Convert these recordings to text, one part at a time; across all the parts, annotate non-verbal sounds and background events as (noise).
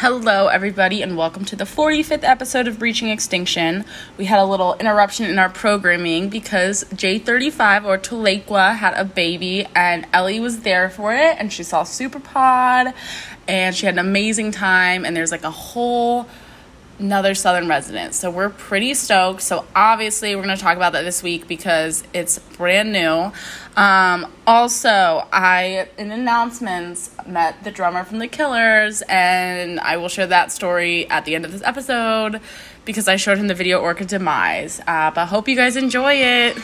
Hello, everybody, and welcome to the 45th episode of Breaching Extinction. We had a little interruption in our programming because J35 or Tahlequah had a baby, and Ellie was there for it, and she saw Superpod, and she had an amazing time. And there's like a whole another southern resident. So we're pretty stoked. So obviously we're going to talk about that this week because it's brand new. Um, also i in announcements met the drummer from the killers and i will share that story at the end of this episode because i showed him the video orca demise. Uh, but hope you guys enjoy it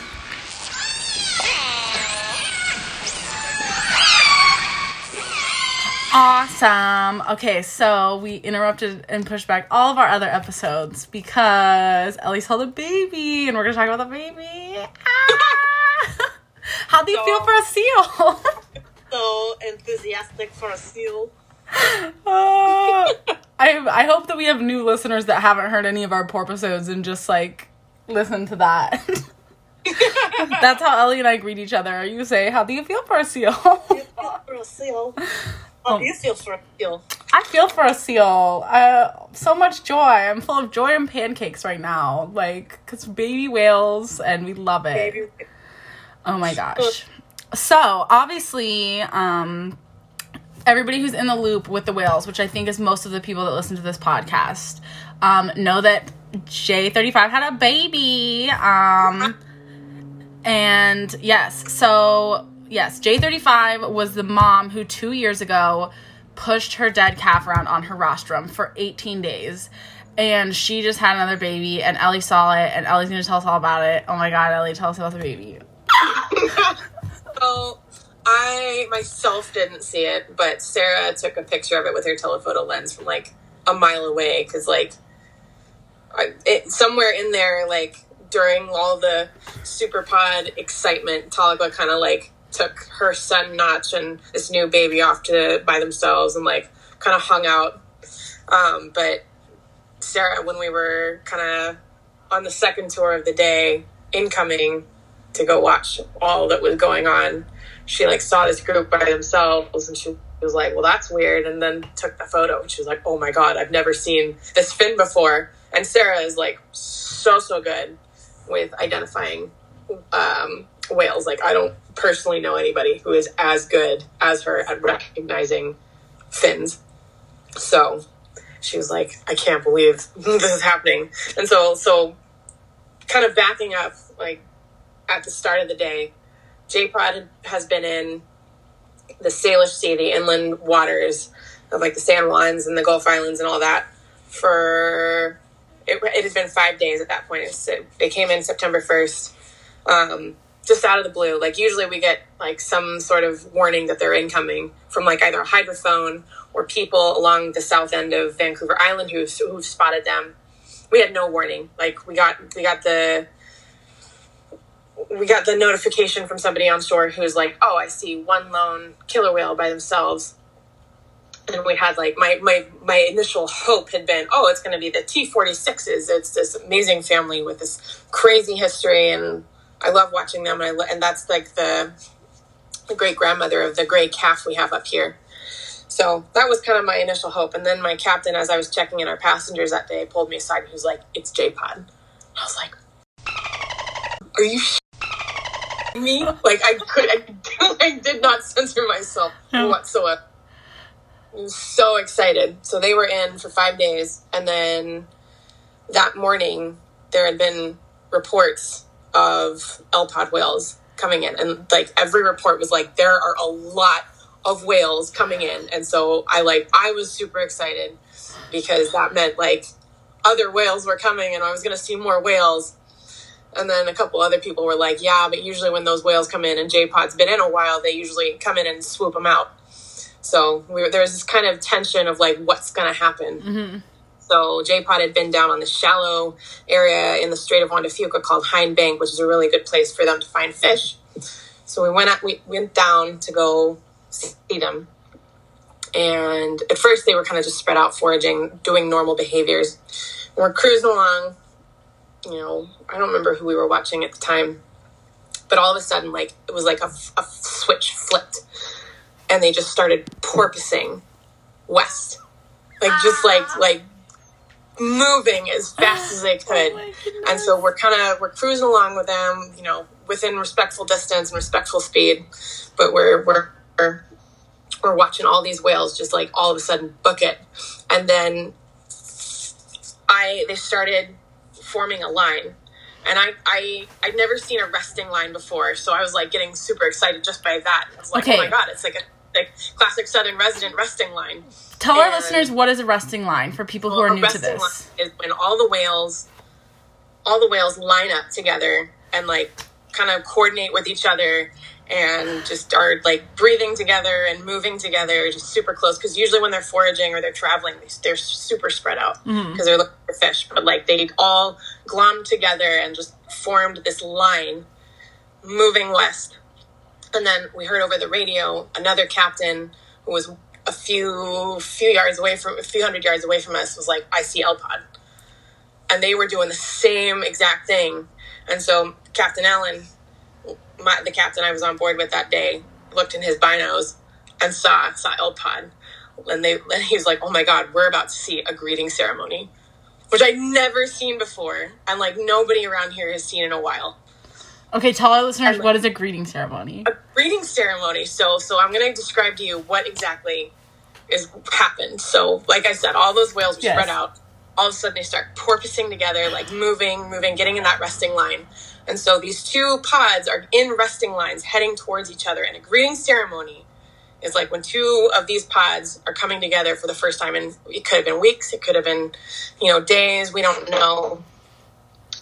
Awesome. Okay, so we interrupted and pushed back all of our other episodes because Ellie's saw a baby, and we're gonna talk about the baby. Ah! (laughs) How do you So- feel for a seal? (laughs) so enthusiastic for a seal. Uh, (laughs) I I hope that we have new listeners that haven't heard any of our porp episodes and just like listen to that. That's how Ellie and I greet each other. You say, "How do you feel for a seal?" for a seal. Do you feel for a seal? I feel for a seal. Uh, so much joy. I'm full of joy and pancakes right now. Like, cause baby whales, and we love it. Baby. Oh my gosh. So obviously, um, everybody who's in the loop with the whales, which I think is most of the people that listen to this podcast, um, know that J35 had a baby. Um, (laughs) and yes, so yes, J35 was the mom who two years ago pushed her dead calf around on her rostrum for 18 days. And she just had another baby, and Ellie saw it, and Ellie's gonna tell us all about it. Oh my god, Ellie, tell us about the baby. (laughs) So I myself didn't see it, but Sarah took a picture of it with her telephoto lens from like a mile away because like it, somewhere in there, like during all the super pod excitement, Tahlequah kind of like took her son Notch and this new baby off to by themselves and like kind of hung out. Um, but Sarah, when we were kind of on the second tour of the day, incoming to go watch all that was going on, she like saw this group by themselves and she was like, "Well, that's weird," and then took the photo. And she was like, "Oh my god, I've never seen this fin before." And Sarah is like so so good with identifying um, whales. Like I don't personally know anybody who is as good as her at recognizing fins. So she was like, I can't believe (laughs) this is happening. And so, so kind of backing up, like at the start of the day, J Pod has been in the Salish Sea, the inland waters of like the San Juans and the Gulf Islands and all that for it, it had been five days at that point. It's, they came in September 1st, um, just out of the blue. Like usually we get like some sort of warning that they're incoming from like either a hydrophone or people along the south end of Vancouver Island who've, who've spotted them. We had no warning. Like we got we got the we got the notification from somebody on shore who's like, "Oh, I see one lone killer whale by themselves." And we had like my my my initial hope had been, "Oh, it's going to be the T46s. It's this amazing family with this crazy history and I love watching them and I lo- and that's like the the great grandmother of the gray calf we have up here." So that was kind of my initial hope. And then my captain, as I was checking in our passengers that day, pulled me aside and he was like, It's J Pod. I was like, Are you sh- me? Like, I could, I, I did not censor myself whatsoever. I was so excited. So they were in for five days. And then that morning, there had been reports of L pod whales coming in. And like every report was like, there are a lot of whales coming in. And so I like, I was super excited because that meant like other whales were coming and I was going to see more whales. And then a couple other people were like, yeah, but usually when those whales come in and J Pod's been in a while, they usually come in and swoop them out. So we were, there was this kind of tension of like, what's going to happen? Mm-hmm. So J Pod had been down on the shallow area in the Strait of Juan de Fuca called Hein Bank, which is a really good place for them to find fish. So we went out, we went down to go see them. And at first they were kind of just spread out foraging, doing normal behaviors. And we're cruising along. You know, I don't remember who we were watching at the time, but all of a sudden, like it was like a, a switch flipped, and they just started porpoising west like just like like moving as fast as they (sighs) oh could. Oh and so we're kind of we're cruising along with them, you know, within respectful distance and respectful speed, but we're we're we're, we're watching all these whales just like all of a sudden book it, and then I they started forming a line. And I, I, I'd never seen a resting line before, so I was like getting super excited just by that. I was like, Okay. oh my god, it's like a like classic Southern resident resting line. Tell our listeners what is a resting line for people who are new to this. line is when all the whales all the whales line up together and like kind of coordinate with each other and just are like breathing together and moving together just super close because usually when they're foraging or they're traveling they- they're super spread out mm-hmm. because they're looking for fish but like they all glommed together and just formed this line moving west and then we heard over the radio another captain who was a few few yards away from a few hundred yards away from us was like i see L pod and they were doing the same exact thing. And so captain allen my, the captain i was on board with that day looked in his binos and saw saw L pod and they and he was like oh my god we're about to see a greeting ceremony which i'd never seen before. And like nobody around here has seen in a while Okay, tell our listeners what is a greeting ceremony. a greeting ceremony. So, so I'm going to describe to you what exactly is happened. So, like I said, all those whales were Yes. spread out. All of a sudden, they start porpoising together, like moving, moving, getting in that resting line. And so these two pods are in resting lines, heading towards each other. And a greeting ceremony is like when two of these pods are coming together for the first time. And it could have been weeks, it could have been, you know, days. We don't know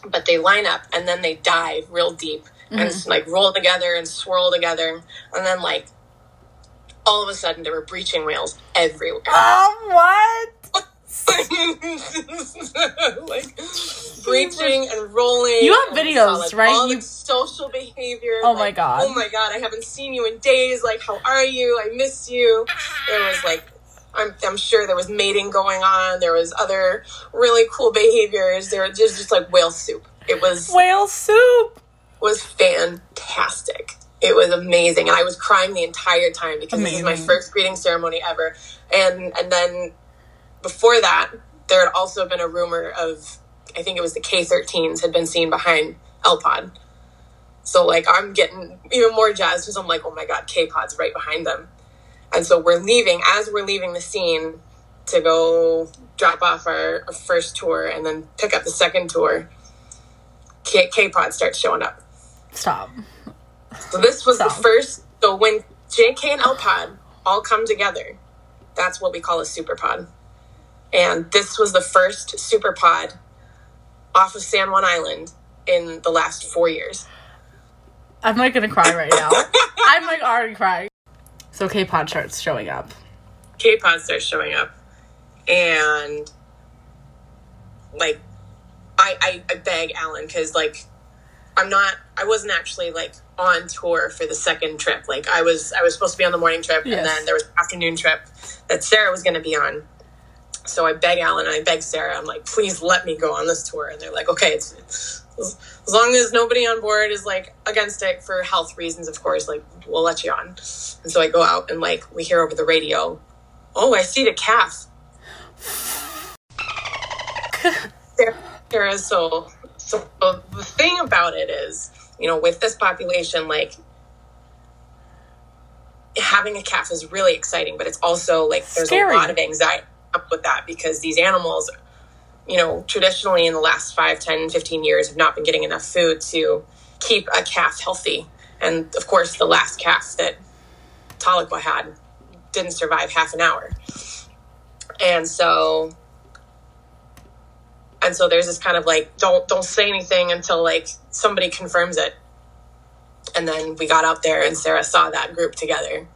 but they line up and then they dive real deep and mm-hmm. like roll together and swirl together. And then like all of a sudden there were breaching whales everywhere. Oh, what? (laughs) like breaching and rolling. You have videos, like, right? all You- social behavior Oh my God. oh my god i haven't seen you in days. Like how are you? I miss you. There was like I'm, I'm sure there was mating going on. There was other really cool behaviors. There was just, just like whale soup. It was Whale soup. was fantastic. It was amazing, and I was crying the entire time because this is my first greeting ceremony ever. And and then before that, there had also been a rumor of I think it was the K-13s had been seen behind L Pod. So like I'm getting even more jazzed because I'm like, oh my god, K Pod's right behind them. And so we're leaving as we're leaving the scene to go drop off our, our first tour and then pick up the second tour. K Pod starts showing up. Stop. So this was the first. So when JK and L Pod all come together, that's what we call a super pod. And this was the first super pod off of San Juan Island in the last four years. I'm like gonna cry right now. (laughs) I'm like already crying. So K Pod starts showing up. K Pod starts showing up, and like, I I, I beg Alan because like, I'm not. I wasn't actually like on tour for the second trip. Like I was. I was supposed to be on the morning trip, Yes. and then there was an afternoon trip that Sarah was going to be on. So I beg Alan and I beg Sarah. I'm like, please let me go on this tour. And they're like, okay, it's, as long as nobody on board is like against it for health reasons, of course, like we'll let you on. And so I go out and like we hear over the radio, oh, I see the calf. (laughs) Sarah, Sarah, so so the thing about it is, you know, with this population, like having a calf is really exciting, but it's also like there's Scary. a lot of anxiety up with that because these animals, you know, traditionally in the last 5, 10, 15 years have not been getting enough food to keep a calf healthy. And of course, the last calf that Tahlequah had didn't survive half an hour. And so and so there's this kind of like don't don't say anything until like somebody confirms it and then we got out there and sarah saw that group together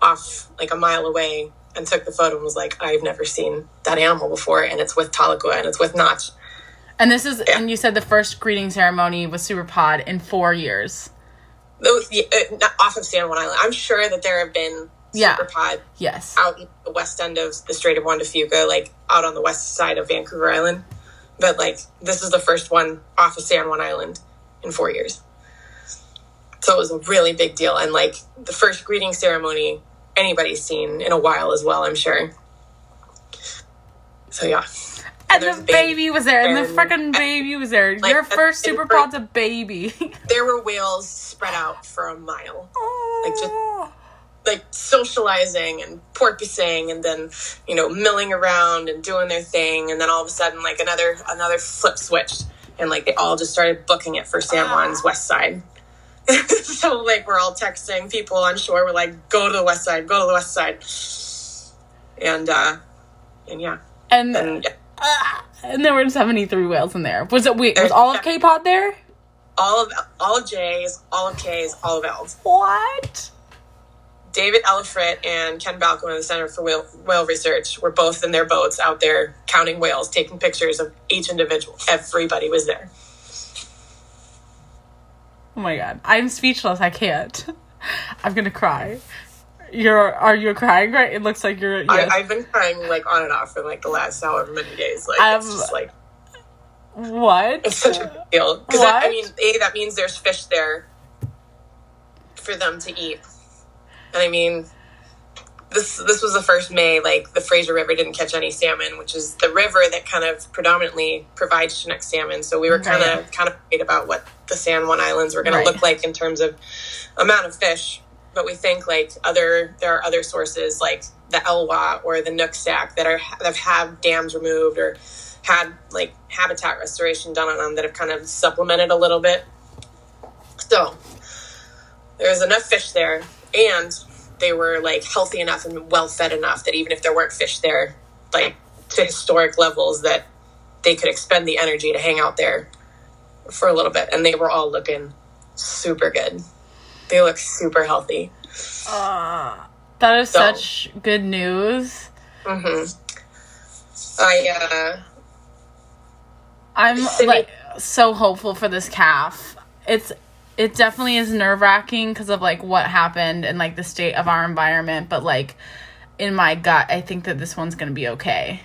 off like a mile away and took the photo and was like i've never seen that animal before and it's with Tahlequah and it's with notch And this is and you said the first greeting ceremony was Super Pod in four years. Those, uh, off of san juan island i'm sure that there have been Yeah. super pod Yes. out in the west end of the strait of juan de fuca like out on the west side of vancouver island but like this is the first one off of san juan island in four years so it was a really big deal and like the first greeting ceremony anybody's seen in a while as well i'm sure So yeah. And there's the baby was there, and the freaking baby was there. Your first super pod's a baby. (laughs) There were whales spread out for a mile. Like just- Oh. like socializing and porpoising and then you know milling around and doing their thing and then all of a sudden like another another flip switched and like they all just started booking it for San Juan's ah. west side (laughs) so like we're all texting people on shore we're like go to the west side go to the west side and uh and yeah and and ah, and there were seventy three whales in there. Was it? Wait, was all of K Pod there? all of all of J's all of K's all of L's What? David Ellifrit and Ken Balcomb of the Center for Whale, Whale Research were both in their boats out there counting whales, taking pictures of each individual. Everybody was there. Oh my god, I'm speechless. I can't. (laughs) I'm gonna cry. You're are you crying right? It looks like you're. Yes. I, I've been crying like on and off for like the last however many days. Like Um, it's just like what? it's such a big deal. Because I mean, a that means there's fish there for them to eat, and I mean. This, this was the first May, like the Fraser River didn't catch any salmon, which is the river that kind of predominantly provides Chinook salmon. So we were kind Right. of kind of worried about what the San Juan Islands were going Right. to look like in terms of amount of fish. But we think like other there are other sources like the Elwha or the Nooksack that are that have had dams removed or had like habitat restoration done on them that have kind of supplemented a little bit. So there's enough fish there, and they were like healthy enough and well fed enough that even if there weren't fish there, like to historic levels, that they could expend the energy to hang out there for a little bit. And they were all looking super good. They look super healthy. Uh, that is So- such good news. hmm I uh, I'm like so hopeful for this calf. It's it definitely is nerve wracking because of like what happened and like the state of our environment, but like in my gut, I think that this one's gonna be okay.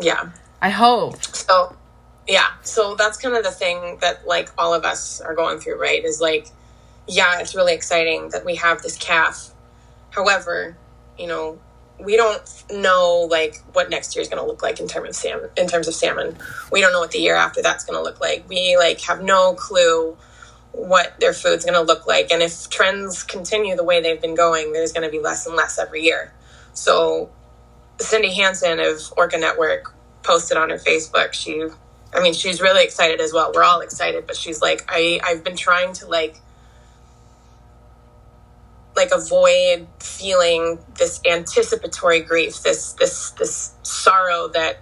yeah. I hope. So, yeah, so that's kind of the thing that like all of us are going through, right? Is like, yeah, it's really exciting that we have this calf. However, you know, we don't know like what next year is going to look like in terms of salmon. In terms of salmon, we don't know what the year after that's going to look like. We like have no clue what their food's going to look like, and if trends continue the way they've been going, there's going to be less and less every year. So, Cindy Hansen of Orca Network posted on her Facebook. She, I mean, she's really excited as well. We're all excited, but she's like, I, I've been trying to like, like avoid feeling this anticipatory grief, this, this, this sorrow that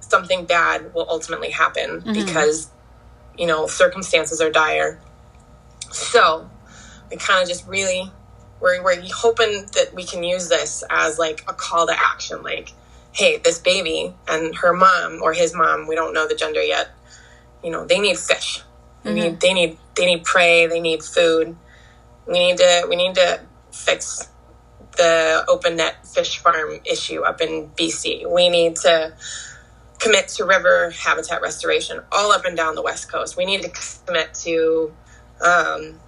something bad will ultimately happen mm-hmm. because, you know, circumstances are dire. So we kind of just really, we're, we're hoping that we can use this as like a call to action, like, hey, this baby and her mom or his mom, we don't know the gender yet. You know, they need fish. They mm-hmm. need they need they need prey, they need food. We need to we need to fix the open net fish farm issue up in BC. We need to commit to river habitat restoration all up and down the west coast. We need to commit to um,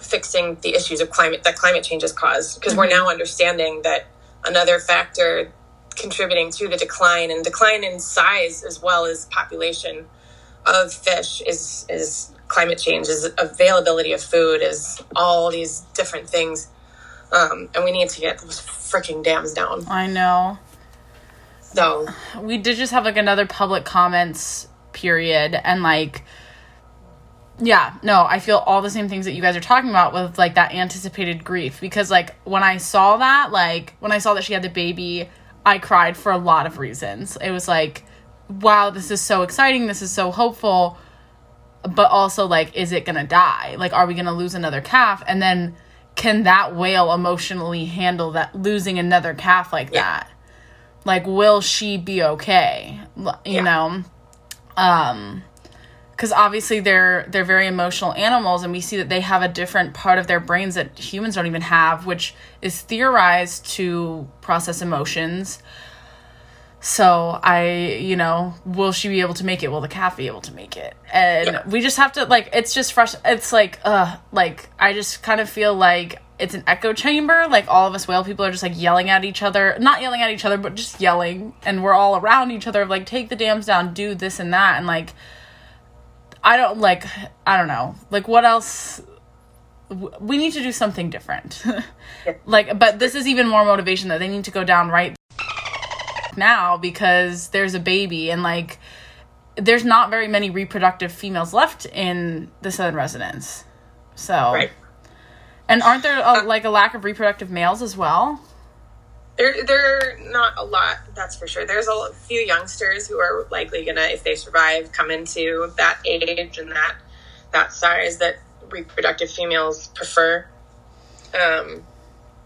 fixing the issues of climate that climate change has caused because we're now understanding that another factor contributing to the decline and decline in size as well as population of fish is is climate change is availability of food is all these different things um, and we need to get those freaking dams down I know. So we did just have like another public comments period and like yeah no i feel all the same things that you guys are talking about with like that anticipated grief because like when i saw that like when i saw that she had the baby i cried for a lot of reasons. It was like wow this is so exciting this is so hopeful but also like is it gonna die? Like are we gonna lose another calf? And then can that whale emotionally handle that losing another calf like Yeah. that like will she be okay? You Yeah. know? Um because obviously they're they're very emotional animals and we see that they have a different part of their brains that humans don't even have which is theorized to process emotions. So i you know will she be able to make it? Will the calf be able to make it? And Yeah. we just have to like it's just fresh it's like uh like i just kind of feel like it's an echo chamber. Like all of us whale people are just like yelling at each other, not yelling at each other, but just yelling, and we're all around each other, of like take the dams down, do this and that, and like I don't like I don't know, like what else. We need to do something different. (laughs) like, but this is even more motivation that they need to go down right now because there's a baby and like there's not very many reproductive females left in the southern residents. So Right. And aren't there a, like a lack of reproductive males as well? There, there are not a lot, that's for sure. There's a few youngsters who are likely gonna, if they survive, come into that age and that that size that reproductive females prefer. Um,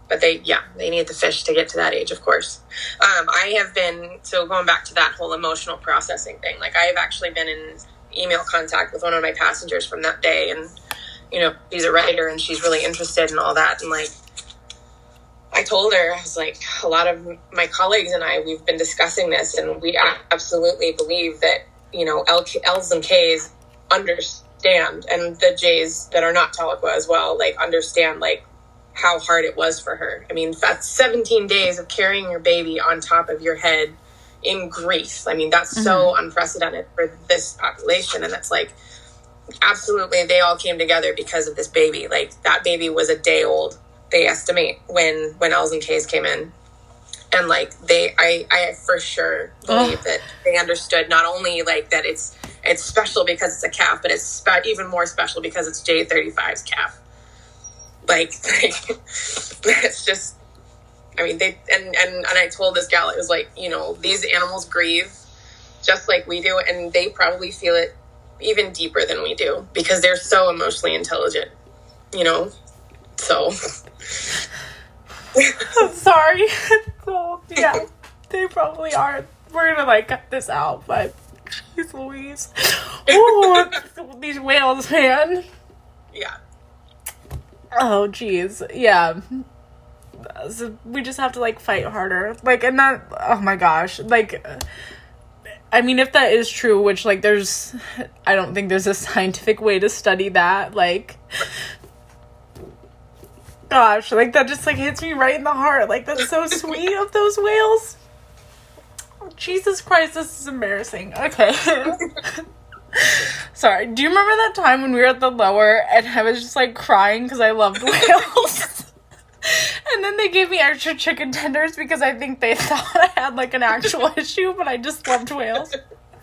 but they, yeah, they need the fish to get to that age, of course. Um, I have been so going back to that whole emotional processing thing. Like I have actually been in email contact with one of my passengers from that day, and you know she's a writer and she's really interested in all that, and like I told her, I was like, a lot of my colleagues and I, we've been discussing this, and we absolutely believe that, you know, L- L's and K's understand, and the J's that are not Tahlequah as well, like, understand, like, how hard it was for her. I mean, that's 17 days of carrying your baby on top of your head in grief. I mean, that's so mm-hmm. unprecedented for this population, and it's like, absolutely, they all came together because of this baby. Like, that baby was a day old they estimate when when L's and K's came in, and like they, I, I for sure believe Ugh. that they understood not only like that it's it's special because it's a calf, but it's spe- even more special because it's J 35's calf. Like, (laughs) like it's just, I mean, they and and and I told this gal it was like you know these animals grieve just like we do, and they probably feel it even deeper than we do because they're so emotionally intelligent, you know. So (laughs) Sorry. (laughs) so, yeah, they probably are. We're gonna like cut this out, but jeez Louise. Ooh, (laughs) these whales, man. yeah, Oh, jeez. Yeah. So we just have to like fight harder. Like, and that, oh my gosh. Like, I mean, if that is true, which like there's, I don't think there's a (laughs) scientific way to study that. Like, gosh, like that just like hits me right in the heart. Like, that's so (laughs) sweet of those whales. Jesus Christ, this is embarrassing. Okay. (laughs) Sorry. Do you remember that time when we were at the lower and I was just like crying because I loved whales? And then they gave me extra chicken tenders because I think they (laughs) thought I had like an actual (laughs) issue, but I just loved whales.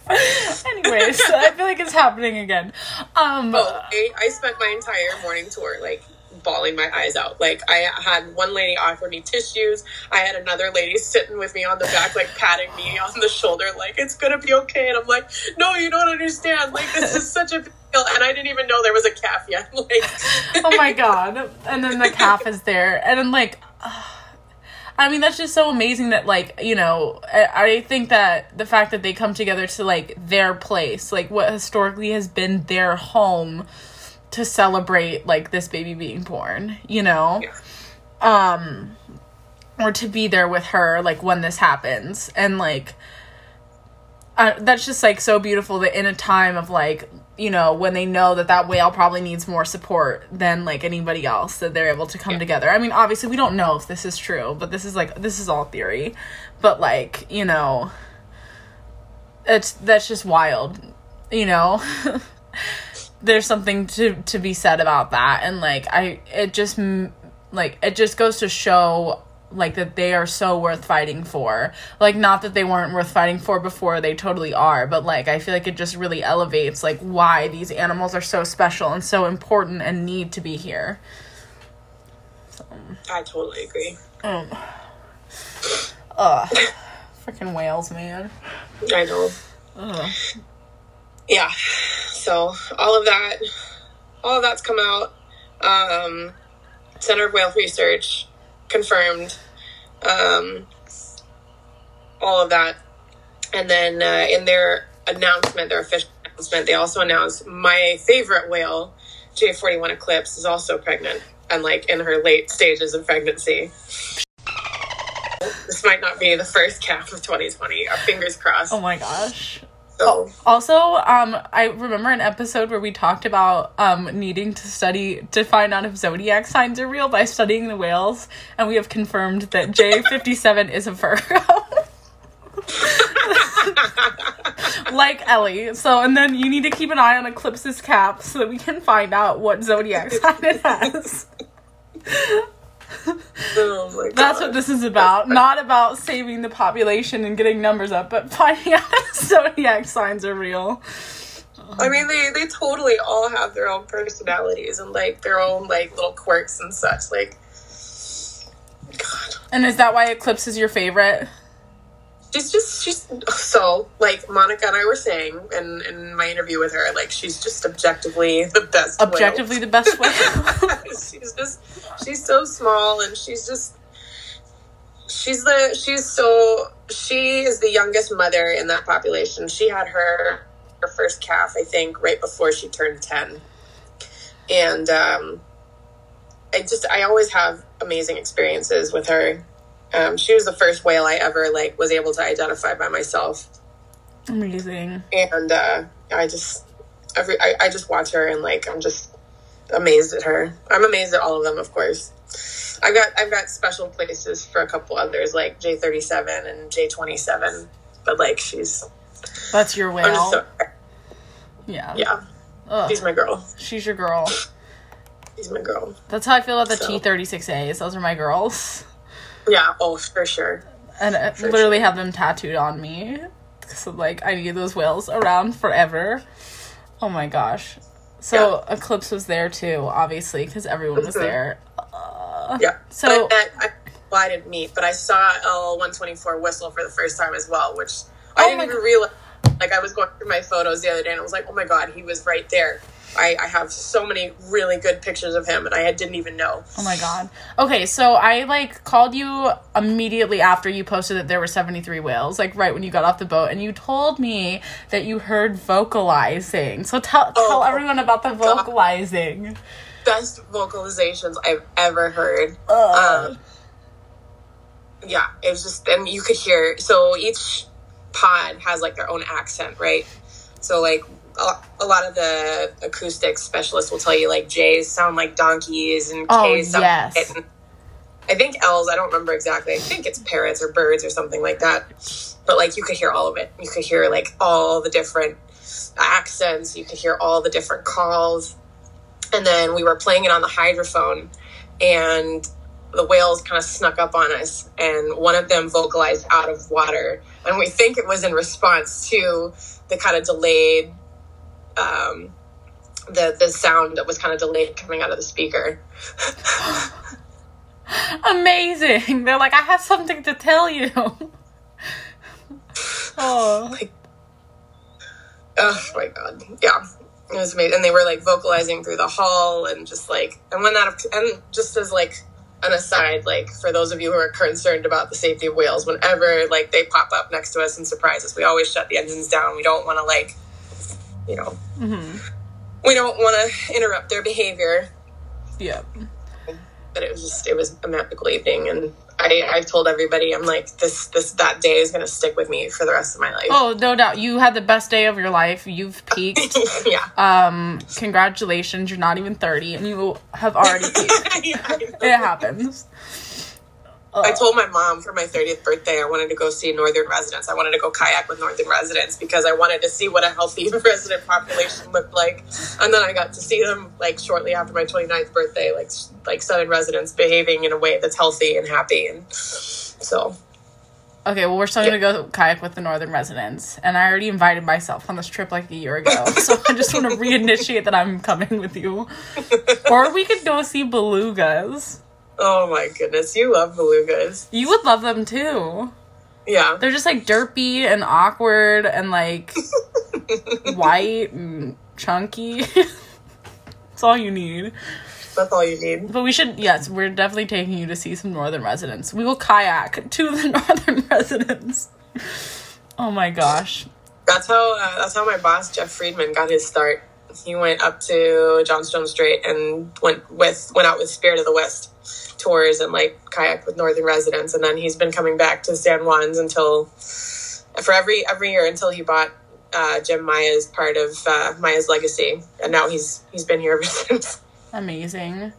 Anyways, I feel like it's happening again. Um, Oh, I, I spent my entire morning tour like bawling my eyes out. Like I had one lady offer me tissues. I had another lady sitting with me on the back, like patting me on the shoulder, like it's gonna be okay. And I'm like, no, you don't understand. Like this is such a deal. And I didn't even know there was a calf yet. (laughs) Like, (laughs) oh my god. And then the calf is there. And I'm like, (sighs) I mean, that's just so amazing that, like, you know, I, I think that the fact that they come together to, like, their place, like, what historically has been their home to celebrate, like, this baby being born, you know? Yeah. Um, or to be there with her, like, when this happens. And, like, uh, that's just, like, so beautiful that in a time of, like, you know, when they know that that whale probably needs more support than like anybody else, that they're able to come together. I mean, obviously, we don't know if this is true, but this is like this is all theory. But like, you know, it's that's just wild. You know, (laughs) there's something to to be said about that, and like I, it just like it just goes to show like that they are so worth fighting for like not that they weren't worth fighting for before they totally are but like i feel like it just really elevates like why these animals are so special and so important and need to be here so. I totally agree. um ugh freaking whales man I know. ugh. Yeah. So all of that all of that's come out. Um, center of whale research confirmed um, all of that. And then uh, in their announcement their official announcement they also announced my favorite whale j41 eclipse is also pregnant and like in her late stages of pregnancy. This might not be the first calf of 2020 our fingers crossed. Oh my gosh So Also, um, I remember an episode where we talked about um needing to study to find out if zodiac signs are real by studying the whales, and we have confirmed that J fifty seven (laughs) is a Virgo. (laughs) like Ellie. So, and then you need to keep an eye on Eclipse's cap so that we can find out what zodiac sign it has. Oh god. That's what this is about. Not about saving the population and getting numbers up, but finding (laughs) out if zodiac signs are real. I mean, they they totally all have their own personalities and like their own like little quirks and such. Like, God, And is that why Eclipse is your favorite? She's just she's so like Monica and I were saying in in my interview with her. Like, she's just objectively the best. whale. Objectively the best way. (laughs) she's just she's so small and she's just she's the she's so she is the youngest mother in that population she had her her first calf i think right before she turned 10 and um i just i always have amazing experiences with her um, she was the first whale i ever like was able to identify by myself Amazing. and uh, I just every I, I just watch her and like I'm just amazed at her. I'm amazed at all of them, of course. I've got I've got special places for a couple others like J37 and J27, but like she's That's your whale. so Yeah. yeah. Ugh, She's my girl. she's your girl. She's my girl. That's how I feel about the So- T36As. Those are my girls. Yeah. Oh, for sure. And I For literally sure. have them tattooed on me. So, like, I need those whales around forever. Oh my gosh. So, Eclipse was there too, obviously, because everyone was Mhm. there. Uh, Yeah. So- but I, I, well, I didn't meet, but I saw L124 whistle for the first time as well, which I Oh didn't even God. realize. Like I was going through my photos the other day, and I was like, "Oh my god, he was right there." I, I have so many really good pictures of him, and I didn't even know. Oh my god. Okay, so I like called you immediately after you posted that there were 73 whales, like right when you got off the boat, and you told me that you heard vocalizing. So tell tell Oh, everyone about the God. vocalizing. Best vocalizations I've ever heard. Um, yeah, it was just, and you could hear. So each pod has like their own accent, right? So like a, lot of the acoustic specialists will tell you like J's sound like donkeys and Oh, K's sound yes. like. I think L's, I don't remember exactly. I think it's parrots or birds or something like that. But like you could hear all of it. You could hear like all the different accents. You could hear all the different calls. And then we were playing it on the hydrophone and the whales kind of snuck up on us and one of them vocalized out of water and we think it was in response to the kind of delayed um, the the sound that was kind of delayed coming out of the speaker (laughs) Amazing. They're like, I have something to tell you. (laughs) oh. Like, oh my god yeah it was amazing and they were like vocalizing through the hall and just like and when that and just as like an aside like for those of you who are concerned about the safety of whales whenever like they pop up next to us and surprise us we always shut the engines down we don't want to like you know hmm we don't want to interrupt their behavior Yep. but it was just it was a magical evening and i i've told everybody i'm like this this that day is going to stick with me for the rest of my life Oh, no doubt. You had the best day of your life. You've peaked. (laughs) yeah Um, congratulations. You're not even 30 and you have already (laughs) peaked. Yeah, I. It happens. Oh. I told my mom for my 30th birthday I wanted to go see Northern Residents. I wanted to go kayak with Northern Residents because I wanted to see what a healthy (laughs) resident population looked like. And then I got to see them like shortly after my 29th birthday, like like Southern residents behaving in a way that's healthy and happy. And so Okay, well, we're still gonna go kayak with the Northern residents, and I already invited myself on this trip like a year ago. (laughs) so I just want to reinitiate that I'm coming with you, or we could go see belugas. Oh my goodness, you love belugas. You would love them too. Yeah. They're just like derpy and awkward and like (laughs) white and chunky. (laughs) That's all you need. That's all you need. But we should, yes, we're definitely taking you to see some Northern residents. We will kayak to the (laughs) Northern residents. Oh my gosh. That's how uh, that's how my boss Jeff Friedman got his start. He went up to Johnstone Strait and went with went out with Spirit of the West tours and like kayak with Northern residents, and then he's been coming back to San Juan's until for every every year until he bought uh, Jim Maya's part of uh, Maya's legacy, and now he's he's been here (laughs) ever since. Amazing.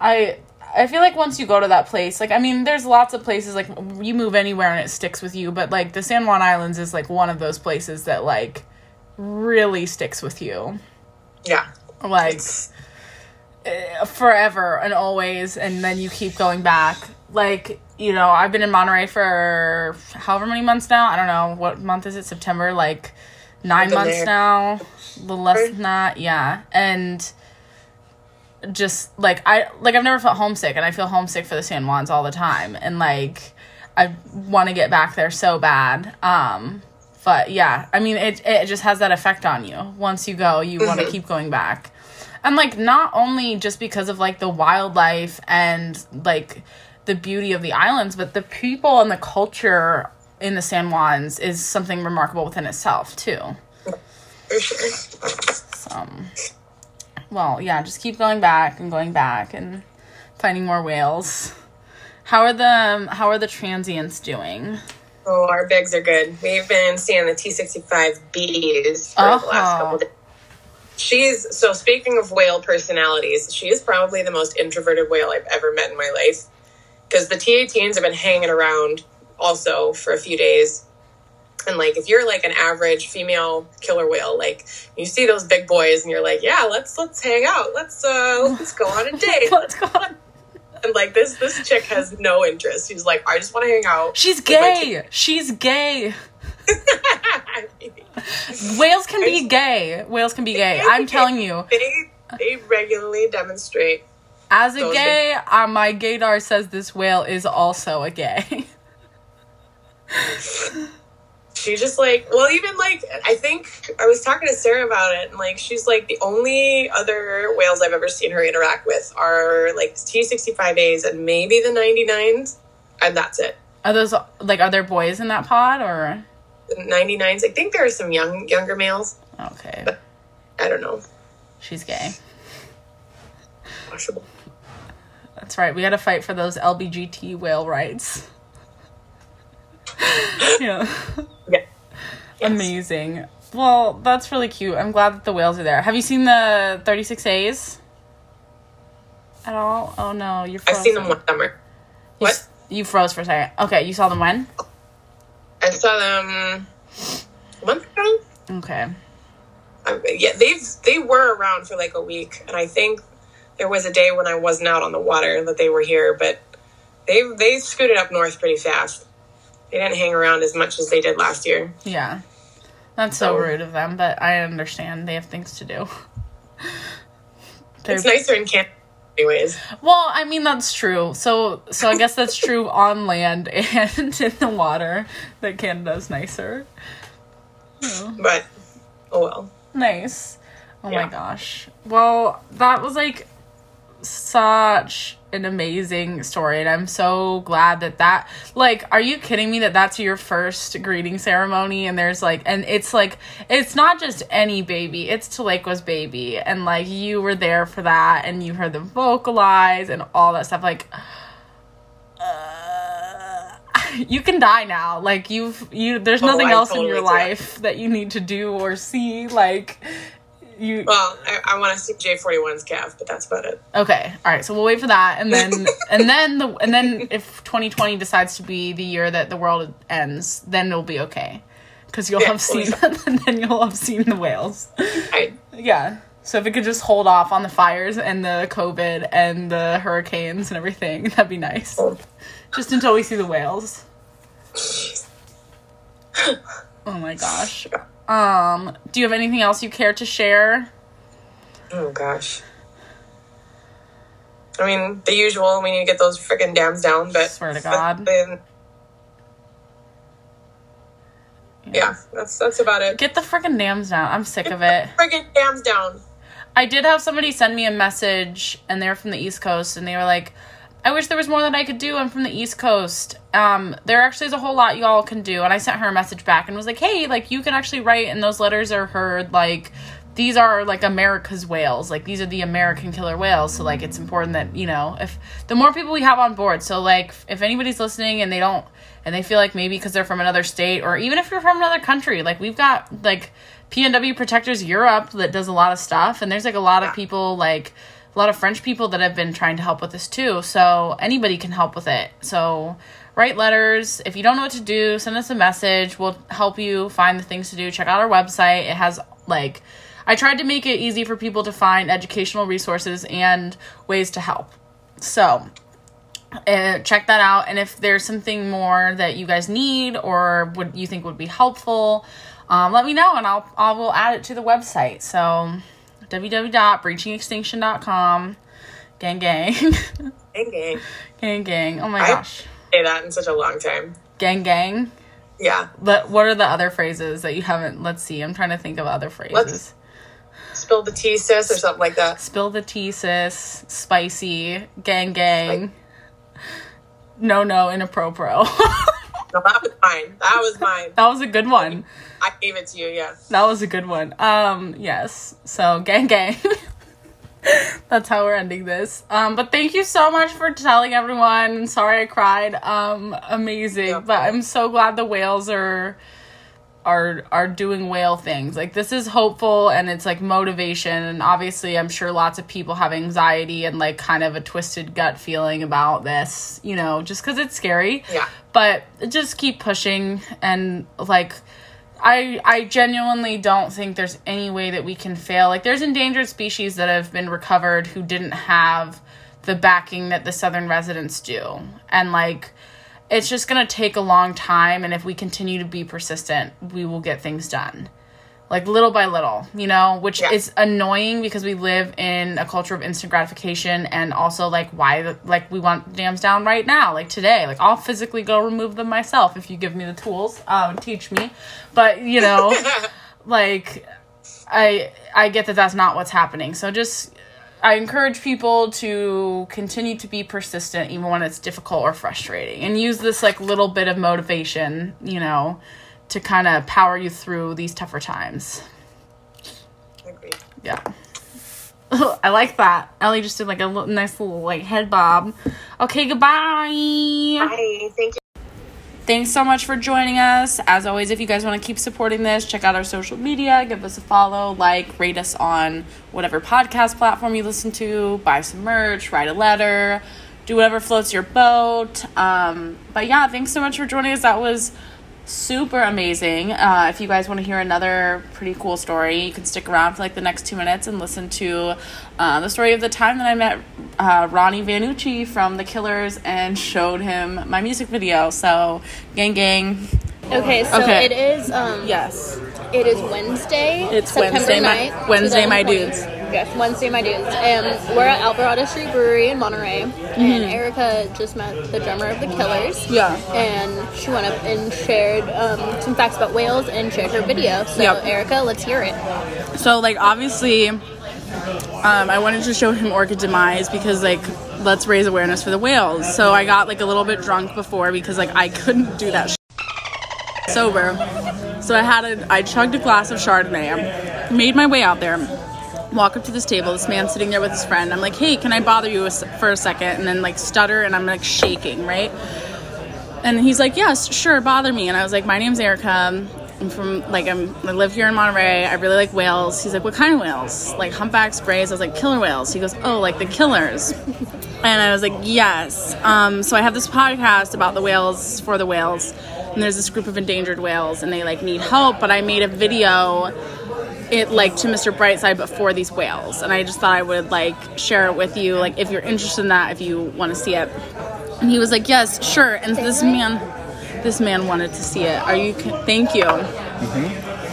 I I feel like once you go to that place, like I mean, there's lots of places like you move anywhere and it sticks with you, but like the San Juan Islands is like one of those places that like really sticks with you. Yeah, Like eh, forever and always and then you keep going back. Like, you know, I've been in Monterey for however many months now. I don't know. What month is it? September? Like 9 months there. now. A little less than that. Yeah. And just like I like I've never felt homesick and I feel homesick for the San Juans all the time and like I want to get back there so bad. Um but yeah, I mean it it just has that effect on you. Once you go, you want to keep going back. And like not only just because of like the wildlife and like the beauty of the islands, but the people and the culture in the San Juans is something remarkable within itself too. Um, well, yeah, just keep going back and going back and finding more whales. How are the how are the transients doing? Oh, our bigs are good. We've been seeing the T sixty five Bs for the last Uh-huh. couple days. She's so speaking of whale personalities, she is probably the most introverted whale I've ever met in my life. Because the T eighteens have been hanging around also for a few days. And like if you're like an average female killer whale, like you see those big boys and you're like, Yeah, let's let's hang out. Let's uh let's go on a (laughs) date. let's go on? And (laughs) like this this chick has no interest. She's like, I just want to hang out. She's gay. She's (laughs) gay. Whales can be gay. Whales can be gay. I'm telling you. they they regularly demonstrate. As a gay, uh, my gaydar says this whale is also a gay. (laughs) She just like well, even like I think I was talking to Sarah about it, and like she's like the only other whales I've ever seen her interact with are like T sixty five A's and maybe the ninety nines, and that's it. Are those like are there boys in that pod or Ninety nines. I think there are some young younger males. okay? I don't know. She's gay. Possible. That's right. We to fight for those LBGT whale rights. (laughs) yeah. Yeah. Yes. Amazing. Well, that's really cute. I'm glad that the whales are there. Have you seen the 36 A's at all? Oh no, you're. I've seen them one summer. You What? s- You froze for a second. Okay, you saw them when? I saw them a month ago. Okay. Um, yeah, they've they were around for like a week, and I think there was a day when I wasn't out on the water that they were here, but they they scooted up north pretty fast. They didn't hang around as much as they did last year. Yeah. That's so So- rude of them, but I understand. They have things to do. It's nicer in Canada, anyways. Well, I mean that's true. So so I guess that's true (laughs) on land and (laughs) in the water that Canada's nicer. But oh well. Nice. Oh my gosh. Well, that was like such an amazing story and I'm so glad that that like are you kidding me that that's your first greeting ceremony? And there's like and it's like it's not just any baby it's Tahlequah's baby and like you were there for that and you heard them vocalize and all that stuff like uh, (sighs) you can die now like you've you there's Oh, nothing I else in your life that you need to do or see like you Well, I, I want to see J 41's calf, but that's about it. okay all right so we'll wait for that and then (laughs) and then the and then if 2020 decides to be the year that the world ends then it'll be okay because you'll Yeah, have seen (laughs) and then you'll have seen the whales. I, yeah so if it could just hold off on the fires and the covid and the hurricanes and everything (laughs) that'd be nice. Oh. just until we see the whales. Oh my gosh um do you have anything else you care to share oh gosh. I mean, the usual. We need to get those freaking dams down, but Swear to God. then- yeah, that's that's about it. get the freaking dams down i'm sick of it Freaking dams down. I did have somebody send me a message, and they're from the East Coast, and they were like, "I wish there was more that I could do. I'm from the East Coast. Um, there actually is a whole lot y'all can do." And I sent her a message back and was like, "Hey, like you can actually write, and those letters are heard like these are like America's whales. Like these are the American killer whales. So like it's important that, you know, if the more people we have on board. So like if anybody's listening and they don't and they feel like maybe because they're from another state or even if you're from another country, like we've got like PNW Protectors Europe that does a lot of stuff and there's like a lot of people like a lot of French people that have been trying to help with this too. So anybody can help with it. So write letters. If you don't know what to do, send us a message. We'll help you find the things to do. Check out our website. It has like I tried to make it easy for people to find educational resources and ways to help. So, uh, check that out and if there's something more that you guys need or would you think would be helpful, um, let me know and I'll I will add it to the website. So, www.breachingextinction.com. Gang gang. (laughs) Gang gang. gang gang. Oh my I- gosh. Say that in such a long time. Gang gang. Yeah. But what are the other phrases that you haven't? Let's see. I'm trying to think of other phrases. Let's- Spill the tea, sis, or something like that. Spill the tea, sis. Spicy. Gang gang. No, no, inappropriate. (laughs) No, that was mine. That was mine. (laughs) that was a good one. I gave it to you, Yes. That was a good one. Um, yes. So gang gang. (laughs) That's how we're ending this. Um, but thank you so much for telling everyone. Sorry I cried. Um, amazing. Yeah. But I'm so glad the whales are are are doing whale things. Like this is hopeful and it's like motivation and obviously I'm sure lots of people have anxiety and like kind of a twisted gut feeling about this, you know, just cuz it's scary. Yeah. But just keep pushing and like I I genuinely don't think there's any way that we can fail. Like there's endangered species that have been recovered who didn't have the backing that the southern residents do. And like it's just going to take a long time and if we continue to be persistent, we will get things done. Like little by little, you know, which Yeah. is annoying because we live in a culture of instant gratification and also like why the, like we want dams down right now, like today. Like I'll physically go remove them myself if you give me the tools, um teach me. But, you know, (laughs) like I I get that that's not what's happening. So just I encourage people to continue to be persistent even when it's difficult or frustrating and use this like little bit of motivation, you know, to kind of power you through these tougher times. Agreed. Yeah. (laughs) I like that. Ellie just did like a little, nice little like head bob. Okay, goodbye. Bye. Thank you. Thanks so much for joining us. As always, if you guys want to keep supporting this, check out our social media, give us a follow, like, rate us on whatever podcast platform you listen to, buy some merch, write a letter, do whatever floats your boat. Um, but yeah, thanks so much for joining us. That was super amazing. Uh, if you guys want to hear another pretty cool story, you can stick around for like the next two minutes and listen to uh, the story of the time that I met uh, Ronnie Vannucci from The Killers and showed him my music video. So, gang, gang. Okay, so Okay. it is um Yes. it is Wednesday. It's September Wednesday, my- Wednesday, my dudes. Yes, Wednesday, my dudes. And we're at Alvarado Street Brewery in Monterey. And Erica just met the drummer of the Killers. Mm-hmm. Yeah. And she went up and shared um, some facts about whales and shared her video. So Yep. Erica, let's hear it. So like obviously, um, I wanted to show him Orchid Demise because like let's raise awareness for the whales. So I got like a little bit drunk before because like I couldn't do that sh- sober. So I had a I chugged a glass of Chardonnay, made my way out there. Walk up to this table. This man sitting there with his friend. I'm like, "Hey, can I bother you for a second? And then like stutter, and I'm like shaking, right? And he's like, "Yes, sure, bother me." And I was like, "My name's Erica. I'm from like I'm I live here in Monterey. I really like whales." He's like, "What kind of whales? Like humpbacks, grays?" I was like, "Killer whales." He goes, "Oh, like the killers." (laughs) and I was like, "Yes." Um, so I have this podcast about the whales for the whales, and there's this group of endangered whales, and they like need help. But I made a video it like to Mr. Brightside, but for these whales. And I just thought I would like share it with you, like if you're interested in that, if you want to see it. And he was like, "Yes, sure." And this man, this man wanted to see it. Are you? Thank you,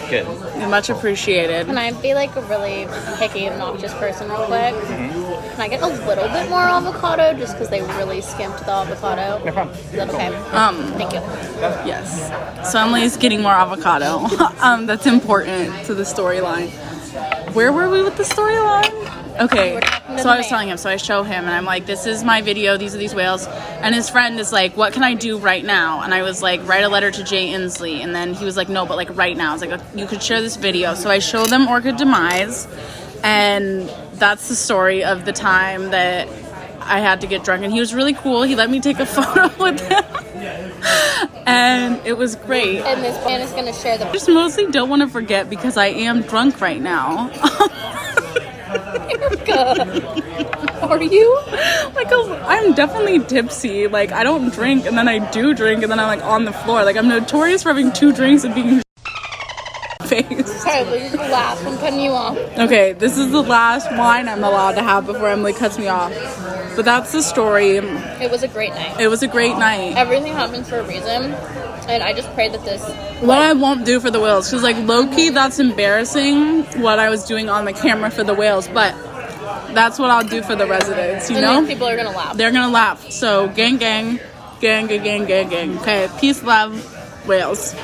Good. much appreciated. Can I be like a really picky, obnoxious person real quick? Mm-hmm. Can I get a little bit more avocado just because they really skimped the avocado? No problem. Is that okay? Um, Thank you. yes. So Emily's getting more avocado. (laughs) um, that's important to the storyline. where were we with the storyline? Okay, We're talking to so I was telling him. So I show him, and I'm like, "This is my video. These are these whales." And his friend is like, "What can I do right now?" And I was like, "Write a letter to Jay Inslee." And then he was like, "No, but like right now." I was like, "You could share this video." So I show them Orchid Demise, and that's the story of the time that I had to get drunk. And he was really cool. He let me take a (laughs) photo with him, and it was great. And this man is gonna share the. I just mostly don't want to forget because I am drunk right now. Are you? like a, I'm definitely tipsy. Like I don't drink and then I do drink and then I'm like on the floor. Like I'm notorious for having two drinks and being (laughs) face. Sorry, this is the last. I'm cutting you off. Okay, this is the last wine I'm allowed to have before Emily cuts me off. But that's the story. It was a great night. It was a great night. Everything happens for a reason, and I just pray that this. What I won't do for the whales, because like low key, that's embarrassing what I was doing on the camera for the whales, but that's what I'll do for the residents, you and know? people are gonna laugh. They're gonna laugh. So gang gang, gang gang gang gang gang. Okay, peace, love, whales.